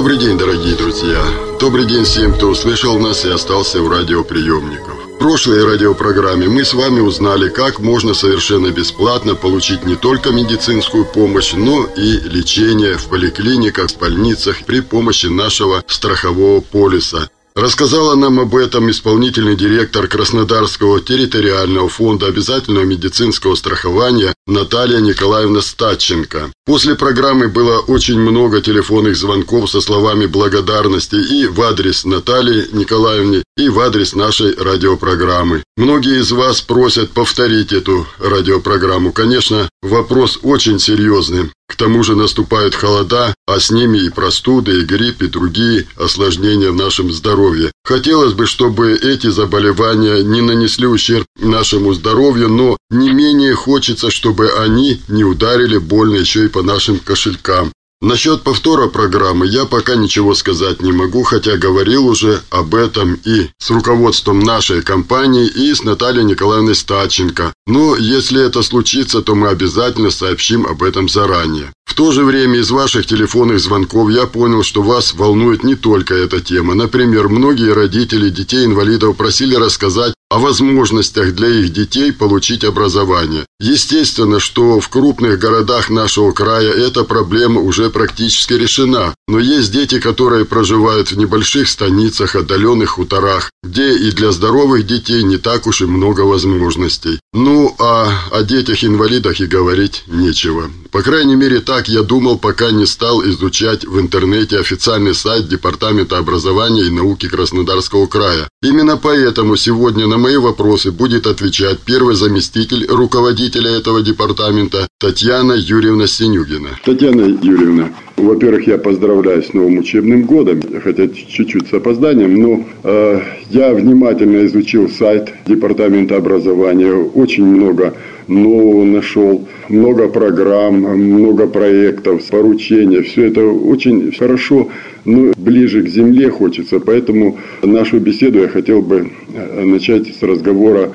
Добрый день, дорогие друзья. Добрый день всем, кто услышал нас и остался в радиоприемниках. В прошлой радиопрограмме мы с вами узнали, как можно совершенно бесплатно получить не только медицинскую помощь, но и лечение в поликлиниках, в больницах при помощи нашего страхового полиса. Рассказала нам об этом исполнительный директор Краснодарского территориального фонда обязательного медицинского страхования Наталья Николаевна Статченко. После программы было очень много телефонных звонков со словами благодарности и в адрес Натальи Николаевне, и в адрес нашей радиопрограммы. Многие из вас просят повторить эту радиопрограмму. Конечно, вопрос очень серьезный. К тому же наступают холода, а с ними и простуды, и грипп, и другие осложнения в нашем здоровье. Хотелось бы, чтобы эти заболевания не нанесли ущерб нашему здоровью, но не менее хочется, чтобы они не ударили больно еще и по нашим кошелькам. Насчет повтора программы я пока ничего сказать не могу, хотя говорил уже об этом и с руководством нашей компании, и с Натальей Николаевной Стаченко. Но если это случится, то мы обязательно сообщим об этом заранее. В то же время из ваших телефонных звонков я понял, что вас волнует не только эта тема. Например, многие родители детей-инвалидов просили рассказать о возможностях для их детей получить образование. Естественно, что в крупных городах нашего края эта проблема уже практически решена, но есть дети, которые проживают в небольших станицах, отдаленных хуторах, где и для здоровых детей не так уж и много возможностей. Ну, а о детях-инвалидах и говорить нечего. По крайней мере, так я думал, пока не стал изучать в интернете официальный сайт Департамента образования и науки Краснодарского края. Именно поэтому сегодня на мои вопросы будет отвечать первый заместитель руководителя этого департамента Татьяна Юрьевна Синюгина. Татьяна Юрьевна, во-первых, я поздравляю с новым учебным годом, хотя чуть-чуть с опозданием, но э, я внимательно изучил сайт Департамента образования, очень много нового нашел, много программ, много проектов, поручения, все это очень хорошо, но ближе к земле хочется, поэтому нашу беседу я хотел бы э, начать с разговора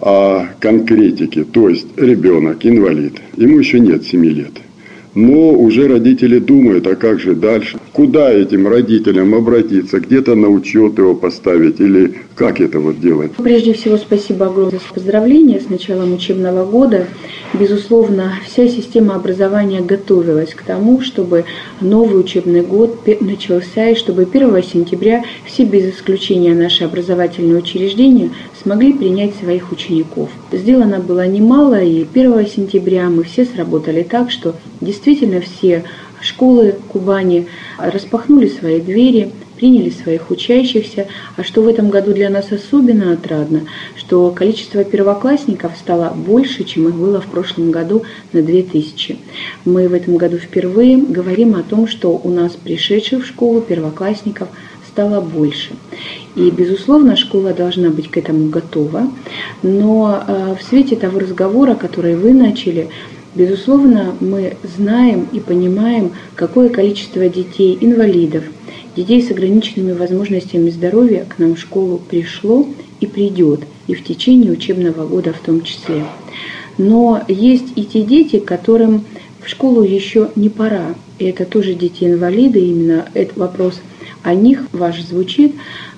о конкретике, то есть ребенок, инвалид, ему еще нет 7 лет. Но уже родители думают, а как же дальше? Куда этим родителям обратиться? Где-то на учет его поставить или как это вот делать? Прежде всего, спасибо огромное за поздравления с началом учебного года. Безусловно, вся система образования готовилась к тому, чтобы новый учебный год начался, и чтобы 1 сентября все без исключения наши образовательные учреждения смогли принять своих учеников. Сделано было немало, и 1 сентября мы все сработали так, что действительно все школы Кубани распахнули свои двери, приняли своих учащихся. А что в этом году для нас особенно отрадно, что количество первоклассников стало больше, чем их было в прошлом году на 2000. Мы в этом году впервые говорим о том, что у нас пришедших в школу первоклассников стало больше. И, безусловно, школа должна быть к этому готова. Но э, в свете того разговора, который вы начали, безусловно, мы знаем и понимаем, какое количество детей, инвалидов, детей с ограниченными возможностями здоровья к нам в школу пришло и придет, и в течение учебного года в том числе. Но есть и те дети, которым в школу еще не пора. И это тоже дети-инвалиды, именно этот вопрос – о них ваш звучит,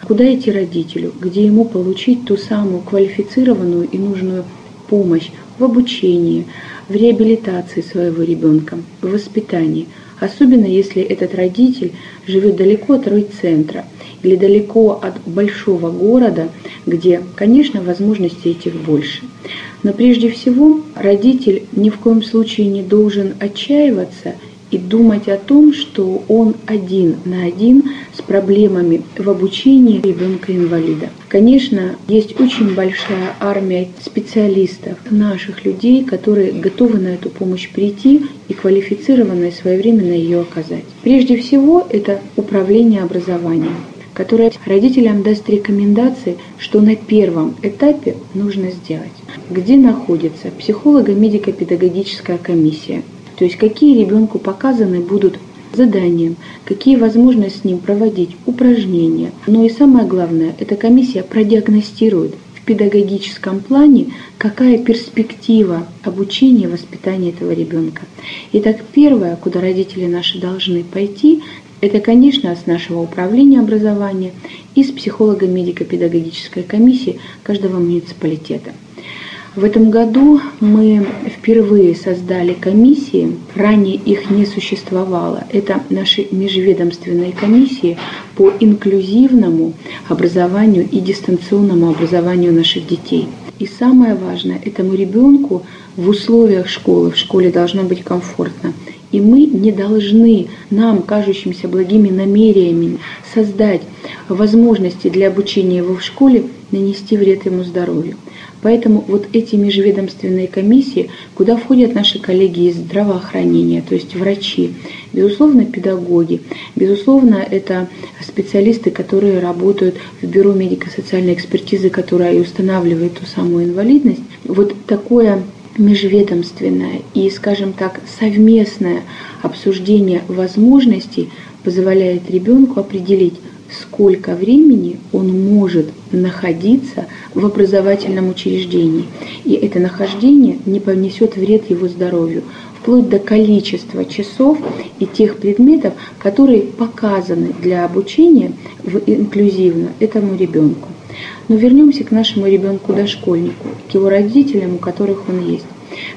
куда идти родителю, где ему получить ту самую квалифицированную и нужную помощь в обучении, в реабилитации своего ребенка, в воспитании, особенно если этот родитель живет далеко от райцентра или далеко от большого города, где, конечно, возможностей этих больше. Но прежде всего родитель ни в коем случае не должен отчаиваться – и думать о том, что он один на один проблемами в обучении ребенка-инвалида. Конечно, есть очень большая армия специалистов, наших людей, которые готовы на эту помощь прийти и квалифицированно и своевременно ее оказать. Прежде всего, это управление образованием которое родителям даст рекомендации, что на первом этапе нужно сделать. Где находится психолого-медико-педагогическая комиссия, то есть какие ребенку показаны будут заданиям, какие возможно с ним проводить упражнения. Но и самое главное, эта комиссия продиагностирует в педагогическом плане, какая перспектива обучения и воспитания этого ребенка. Итак, первое, куда родители наши должны пойти, это, конечно, с нашего управления образования и с психолого-медико-педагогической комиссии каждого муниципалитета. В этом году мы впервые создали комиссии, ранее их не существовало. Это наши межведомственные комиссии по инклюзивному образованию и дистанционному образованию наших детей. И самое важное, этому ребенку в условиях школы, в школе должно быть комфортно. И мы не должны нам, кажущимся благими намерениями, создать возможности для обучения его в школе, нанести вред ему здоровью. Поэтому вот эти межведомственные комиссии, куда входят наши коллеги из здравоохранения, то есть врачи, безусловно, педагоги, безусловно, это специалисты, которые работают в бюро медико-социальной экспертизы, которая и устанавливает ту самую инвалидность. Вот такое межведомственное и, скажем так, совместное обсуждение возможностей позволяет ребенку определить, сколько времени он может находиться в образовательном учреждении. И это нахождение не понесет вред его здоровью, вплоть до количества часов и тех предметов, которые показаны для обучения в инклюзивно этому ребенку. Но вернемся к нашему ребенку-дошкольнику, к его родителям, у которых он есть.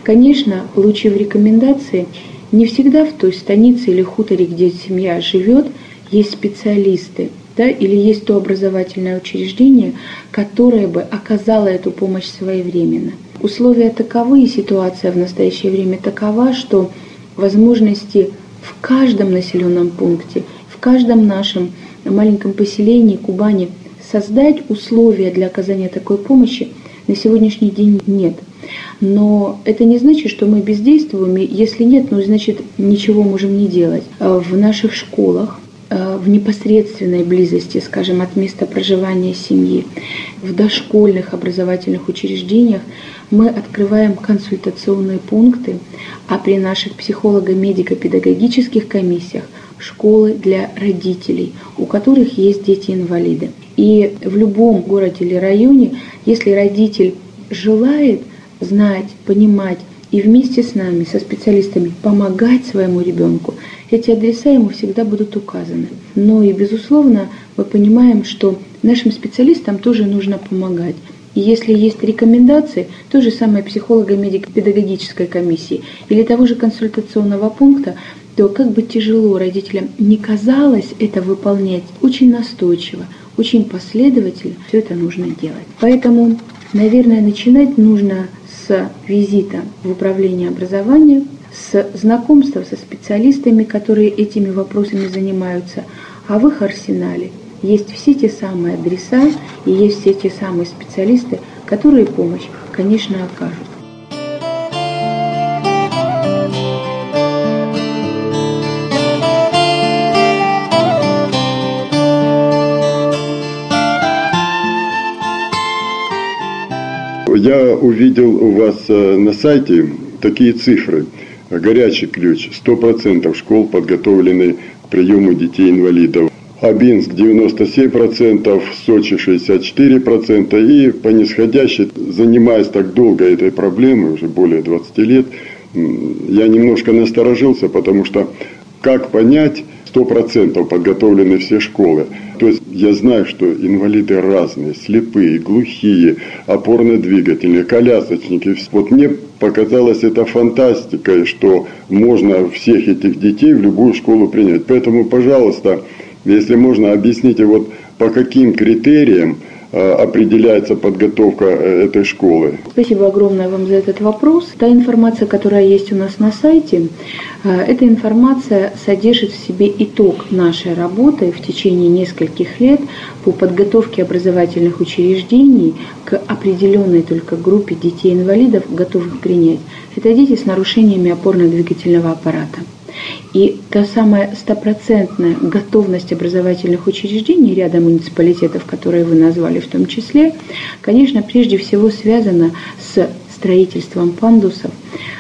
Конечно, получив рекомендации, не всегда в той станице или хуторе, где семья живет, есть специалисты, да, или есть то образовательное учреждение, которое бы оказало эту помощь своевременно. Условия таковы, и ситуация в настоящее время такова, что возможности в каждом населенном пункте, в каждом нашем маленьком поселении Кубани создать условия для оказания такой помощи на сегодняшний день нет. Но это не значит, что мы бездействуем, и если нет, ну значит ничего можем не делать. В наших школах Э, в непосредственной близости, скажем, от места проживания семьи, в дошкольных образовательных учреждениях мы открываем консультационные пункты, а при наших психолого-медико-педагогических комиссиях школы для родителей, у которых есть дети-инвалиды. И в любом городе или районе, если родитель желает знать, понимать и вместе с нами, со специалистами, помогать своему ребенку, эти адреса ему всегда будут указаны. Но и, безусловно, мы понимаем, что нашим специалистам тоже нужно помогать. И если есть рекомендации, то же самое психолого-медико-педагогической комиссии или того же консультационного пункта, то как бы тяжело родителям не казалось это выполнять, очень настойчиво, очень последовательно все это нужно делать. Поэтому, наверное, начинать нужно визита в управление образования, с знакомства со специалистами, которые этими вопросами занимаются, а в их арсенале есть все те самые адреса и есть все те самые специалисты, которые помощь, конечно, окажут. Я увидел у вас э, на сайте такие цифры – горячий ключ. 100% школ подготовлены к приему детей-инвалидов. Абинск 97%, Сочи 64% и по нисходящей, занимаясь так долго этой проблемой, уже более 20 лет, я немножко насторожился, потому что как понять, 100% подготовлены все школы. То есть я знаю, что инвалиды разные, слепые, глухие, опорно-двигательные, колясочники. Вот мне показалось это фантастикой, что можно всех этих детей в любую школу принять. Поэтому, пожалуйста, если можно, объясните, вот по каким критериям определяется подготовка э, этой школы? Спасибо огромное вам за этот вопрос. Та информация, которая есть у нас на сайте, эта информация содержит в себе итог нашей работы в течение нескольких лет по подготовке образовательных учреждений к определенной только группе детей-инвалидов, готовых принять. Это дети с нарушениями опорно-двигательного аппарата. И та самая стопроцентная готовность образовательных учреждений ряда муниципалитетов, которые вы назвали в том числе, конечно, прежде всего связана с строительством пандусов,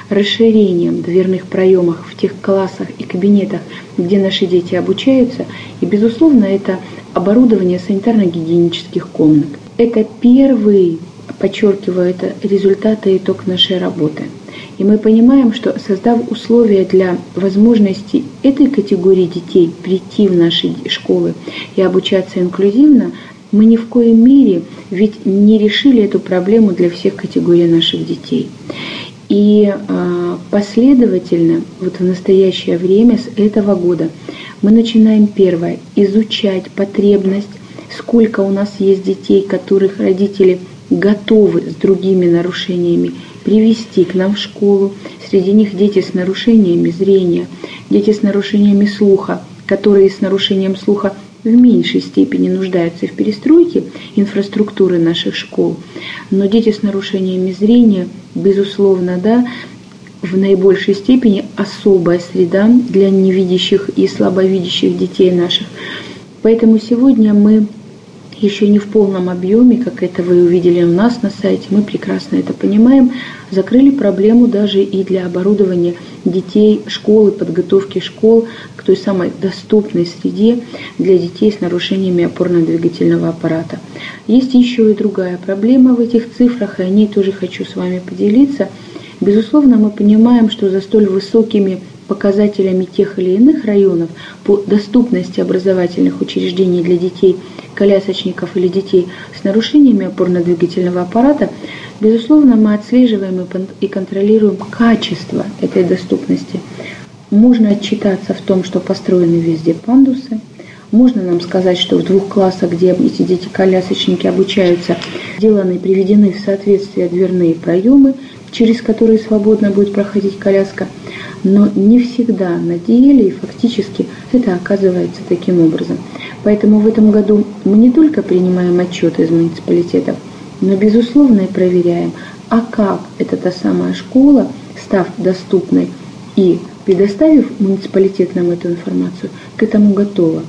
расширением дверных проемов в тех классах и кабинетах, где наши дети обучаются, и, безусловно, это оборудование санитарно-гигиенических комнат. Это первый, подчеркиваю, это результат и итог нашей работы – и мы понимаем, что создав условия для возможности этой категории детей прийти в наши школы и обучаться инклюзивно, мы ни в коем мере ведь не решили эту проблему для всех категорий наших детей. И э, последовательно, вот в настоящее время, с этого года, мы начинаем первое изучать потребность, сколько у нас есть детей, которых родители готовы с другими нарушениями привести к нам в школу. Среди них дети с нарушениями зрения, дети с нарушениями слуха, которые с нарушением слуха в меньшей степени нуждаются в перестройке инфраструктуры наших школ. Но дети с нарушениями зрения, безусловно, да, в наибольшей степени особая среда для невидящих и слабовидящих детей наших. Поэтому сегодня мы еще не в полном объеме, как это вы увидели у нас на сайте, мы прекрасно это понимаем, закрыли проблему даже и для оборудования детей школы, подготовки школ к той самой доступной среде для детей с нарушениями опорно-двигательного аппарата. Есть еще и другая проблема в этих цифрах, и о ней тоже хочу с вами поделиться. Безусловно, мы понимаем, что за столь высокими показателями тех или иных районов по доступности образовательных учреждений для детей, колясочников или детей с нарушениями опорно-двигательного аппарата, безусловно, мы отслеживаем и контролируем качество этой доступности. Можно отчитаться в том, что построены везде пандусы, можно нам сказать, что в двух классах, где эти дети-колясочники обучаются, сделаны и приведены в соответствие дверные проемы, через которые свободно будет проходить коляска – но не всегда на деле и фактически это оказывается таким образом. Поэтому в этом году мы не только принимаем отчеты из муниципалитетов, но безусловно и проверяем, а как эта та самая школа, став доступной и предоставив муниципалитет нам эту информацию, к этому готова.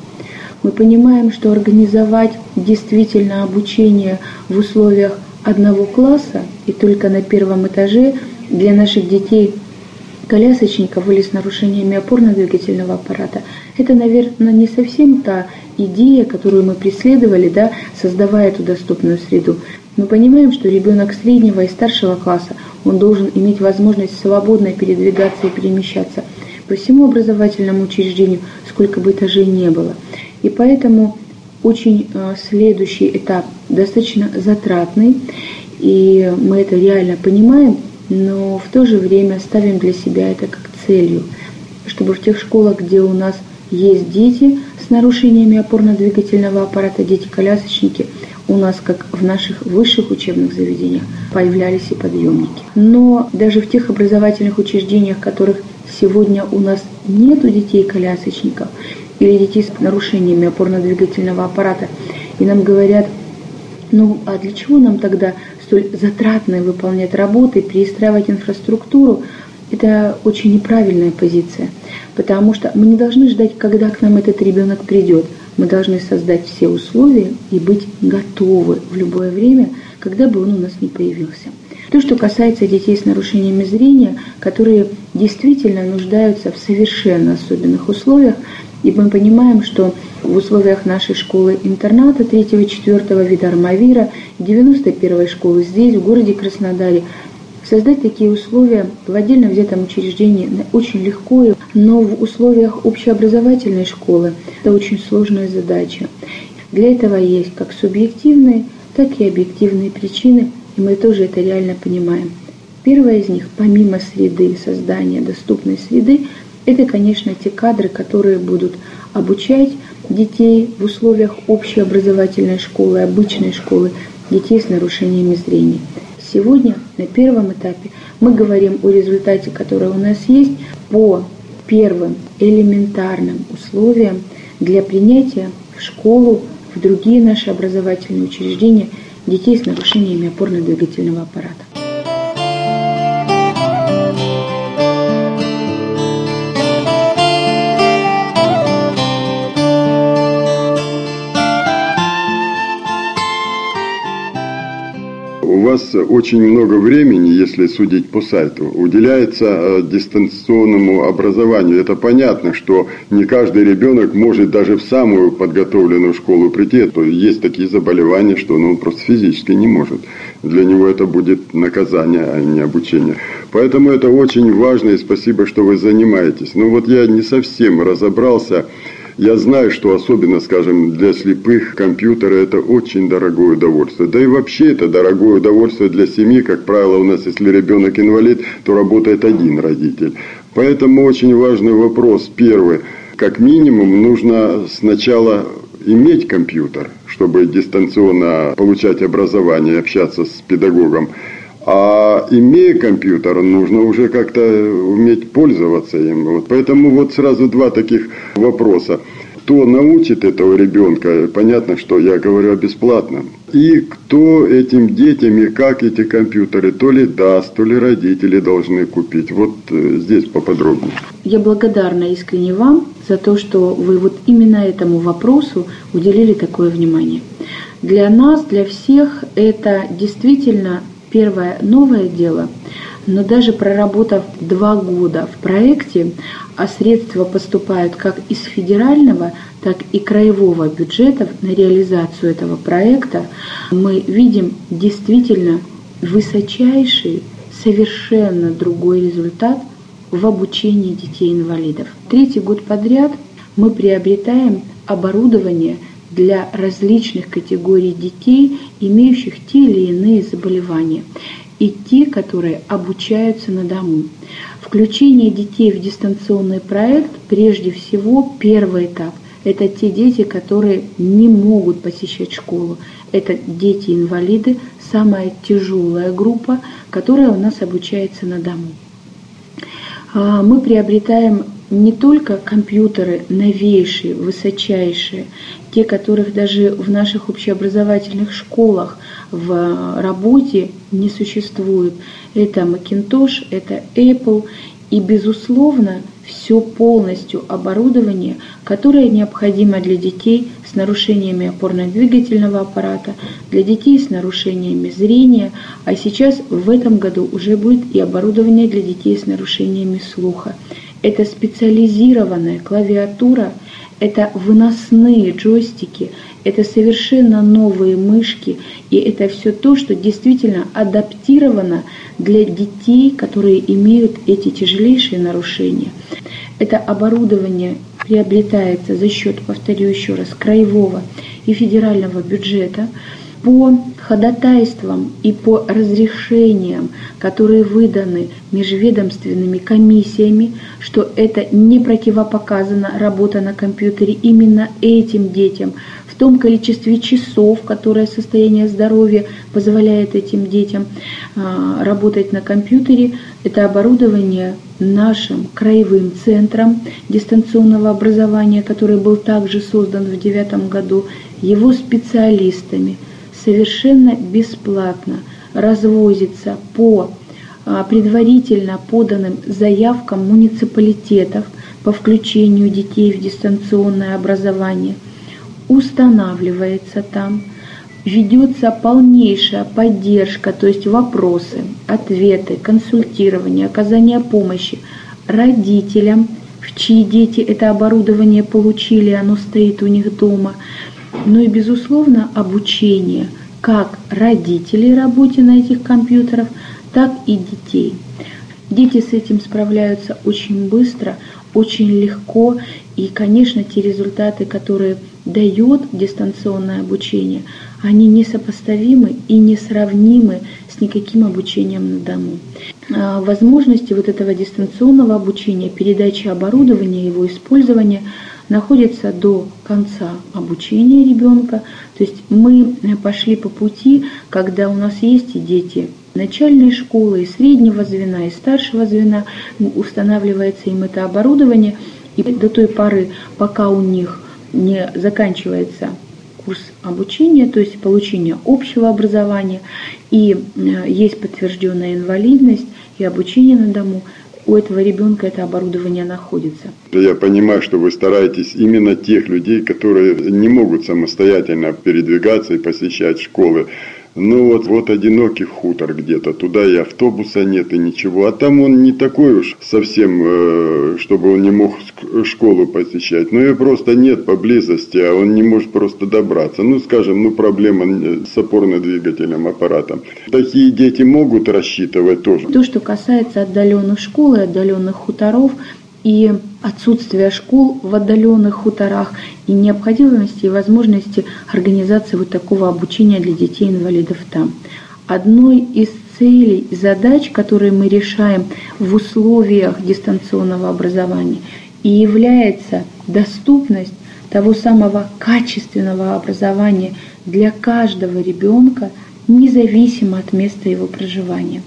Мы понимаем, что организовать действительно обучение в условиях одного класса и только на первом этаже для наших детей колясочников или с нарушениями опорно-двигательного аппарата. Это, наверное, не совсем та идея, которую мы преследовали, да, создавая эту доступную среду. Мы понимаем, что ребенок среднего и старшего класса, он должен иметь возможность свободно передвигаться и перемещаться по всему образовательному учреждению, сколько бы этажей не было. И поэтому очень э, следующий этап достаточно затратный, и мы это реально понимаем – но в то же время ставим для себя это как целью, чтобы в тех школах, где у нас есть дети с нарушениями опорно-двигательного аппарата, дети-колясочники, у нас, как в наших высших учебных заведениях, появлялись и подъемники. Но даже в тех образовательных учреждениях, которых сегодня у нас нету детей-колясочников или детей с нарушениями опорно-двигательного аппарата, и нам говорят, ну а для чего нам тогда столь затратно выполнять работы, перестраивать инфраструктуру, это очень неправильная позиция, потому что мы не должны ждать, когда к нам этот ребенок придет. Мы должны создать все условия и быть готовы в любое время, когда бы он у нас не появился. То, что касается детей с нарушениями зрения, которые действительно нуждаются в совершенно особенных условиях, и мы понимаем, что в условиях нашей школы-интерната 3-4 вида Армавира, 91-й школы здесь, в городе Краснодаре, Создать такие условия в отдельно взятом учреждении очень легко, но в условиях общеобразовательной школы это очень сложная задача. Для этого есть как субъективные, так и объективные причины, и мы тоже это реально понимаем. Первая из них, помимо среды, создания доступной среды, это, конечно, те кадры, которые будут обучать детей в условиях общеобразовательной школы, обычной школы, детей с нарушениями зрения. Сегодня на первом этапе мы говорим о результате, который у нас есть, по первым элементарным условиям для принятия в школу, в другие наши образовательные учреждения детей с нарушениями опорно-двигательного аппарата. Вас очень много времени, если судить по сайту, уделяется э, дистанционному образованию. Это понятно, что не каждый ребенок может даже в самую подготовленную школу прийти. То есть такие заболевания, что ну, он просто физически не может. Для него это будет наказание, а не обучение. Поэтому это очень важно и спасибо, что вы занимаетесь. Но вот я не совсем разобрался я знаю, что особенно, скажем, для слепых компьютеры это очень дорогое удовольствие. Да и вообще это дорогое удовольствие для семьи. Как правило, у нас, если ребенок инвалид, то работает один родитель. Поэтому очень важный вопрос. Первый. Как минимум нужно сначала иметь компьютер, чтобы дистанционно получать образование общаться с педагогом. А имея компьютер, нужно уже как-то уметь пользоваться им. Вот. Поэтому вот сразу два таких вопроса. Кто научит этого ребенка? Понятно, что я говорю о бесплатном. И кто этим детям и как эти компьютеры то ли даст, то ли родители должны купить. Вот э, здесь поподробнее. Я благодарна искренне вам за то, что вы вот именно этому вопросу уделили такое внимание. Для нас, для всех это действительно первое новое дело, но даже проработав два года в проекте, а средства поступают как из федерального, так и краевого бюджетов на реализацию этого проекта, мы видим действительно высочайший, совершенно другой результат в обучении детей-инвалидов. Третий год подряд мы приобретаем оборудование – для различных категорий детей, имеющих те или иные заболевания, и те, которые обучаются на дому. Включение детей в дистанционный проект прежде всего первый этап. Это те дети, которые не могут посещать школу. Это дети-инвалиды, самая тяжелая группа, которая у нас обучается на дому. А, мы приобретаем не только компьютеры новейшие, высочайшие, те, которых даже в наших общеобразовательных школах в работе не существует. Это Macintosh, это Apple и, безусловно, все полностью оборудование, которое необходимо для детей с нарушениями опорно-двигательного аппарата, для детей с нарушениями зрения, а сейчас в этом году уже будет и оборудование для детей с нарушениями слуха. Это специализированная клавиатура, это выносные джойстики, это совершенно новые мышки, и это все то, что действительно адаптировано для детей, которые имеют эти тяжелейшие нарушения. Это оборудование приобретается за счет, повторю еще раз, краевого и федерального бюджета по ходатайствам и по разрешениям, которые выданы межведомственными комиссиями, что это не противопоказано работа на компьютере именно этим детям, в том количестве часов, которое состояние здоровья позволяет этим детям а, работать на компьютере. Это оборудование нашим краевым центром дистанционного образования, который был также создан в 2009 году, его специалистами – совершенно бесплатно развозится по а, предварительно поданным заявкам муниципалитетов по включению детей в дистанционное образование, устанавливается там, ведется полнейшая поддержка, то есть вопросы, ответы, консультирование, оказание помощи родителям, в чьи дети это оборудование получили, оно стоит у них дома, но и, безусловно, обучение как родителей работе на этих компьютерах, так и детей. Дети с этим справляются очень быстро, очень легко, и, конечно, те результаты, которые дает дистанционное обучение, они несопоставимы и несравнимы с никаким обучением на дому. А, возможности вот этого дистанционного обучения, передачи оборудования, его использования – находится до конца обучения ребенка. То есть мы пошли по пути, когда у нас есть и дети начальной школы, и среднего звена, и старшего звена, устанавливается им это оборудование, и до той поры, пока у них не заканчивается курс обучения, то есть получение общего образования, и э, есть подтвержденная инвалидность и обучение на дому, у этого ребенка это оборудование находится. Я понимаю, что вы стараетесь именно тех людей, которые не могут самостоятельно передвигаться и посещать школы. Ну вот, вот одинокий хутор где-то, туда и автобуса нет, и ничего. А там он не такой уж совсем, э, чтобы он не мог школу посещать. Ну и просто нет поблизости, а он не может просто добраться. Ну, скажем, ну проблема э, с опорно-двигательным аппаратом. Такие дети могут рассчитывать тоже. То, что касается отдаленных школ и отдаленных хуторов, и отсутствия школ в отдаленных хуторах и необходимости и возможности организации вот такого обучения для детей-инвалидов там. Одной из целей и задач, которые мы решаем в условиях дистанционного образования, и является доступность того самого качественного образования для каждого ребенка, независимо от места его проживания.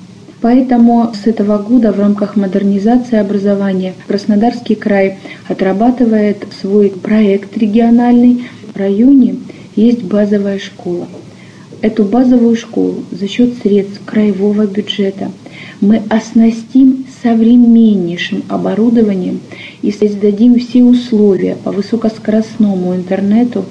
Поэтому с этого года в рамках модернизации образования Краснодарский край отрабатывает свой проект региональный. В районе есть базовая школа. Эту базовую школу за счет средств краевого бюджета мы оснастим современнейшим оборудованием и создадим все условия по высокоскоростному интернету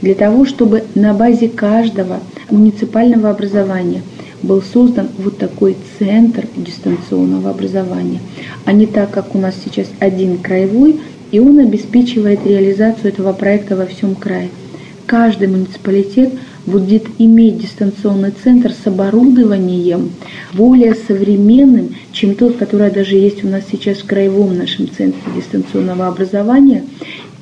для того, чтобы на базе каждого муниципального образования – был создан вот такой центр дистанционного образования, а не так, как у нас сейчас один краевой, и он обеспечивает реализацию этого проекта во всем крае. Каждый муниципалитет будет иметь дистанционный центр с оборудованием более современным, чем тот, который даже есть у нас сейчас в краевом нашем центре дистанционного образования.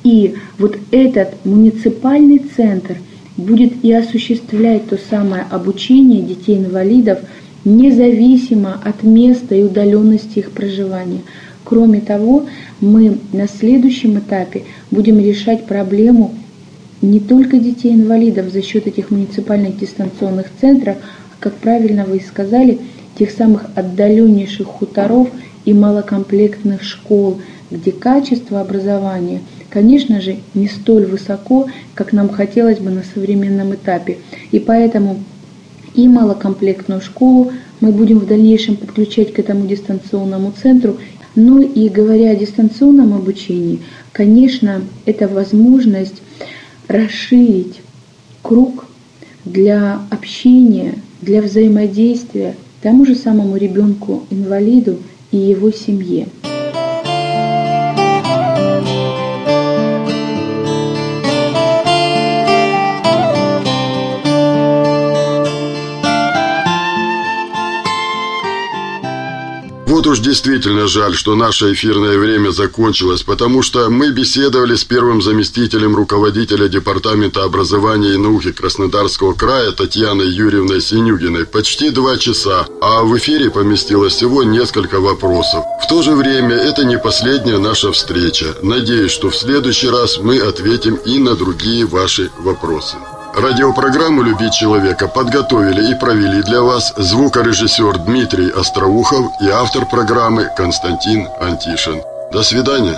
И вот этот муниципальный центр – будет и осуществлять то самое обучение детей-инвалидов независимо от места и удаленности их проживания. Кроме того, мы на следующем этапе будем решать проблему не только детей-инвалидов за счет этих муниципальных дистанционных центров, а, как правильно вы и сказали, тех самых отдаленнейших хуторов и малокомплектных школ, где качество образования – конечно же, не столь высоко, как нам хотелось бы на современном этапе. И поэтому и малокомплектную школу мы будем в дальнейшем подключать к этому дистанционному центру. Ну и говоря о дистанционном обучении, конечно, это возможность расширить круг для общения, для взаимодействия тому же самому ребенку-инвалиду и его семье. Вот уж действительно жаль, что наше эфирное время закончилось, потому что мы беседовали с первым заместителем руководителя Департамента образования и науки Краснодарского края Татьяной Юрьевной Синюгиной почти два часа, а в эфире поместилось всего несколько вопросов. В то же время это не последняя наша встреча. Надеюсь, что в следующий раз мы ответим и на другие ваши вопросы. Радиопрограмму «Любить человека» подготовили и провели для вас звукорежиссер Дмитрий Остроухов и автор программы Константин Антишин. До свидания.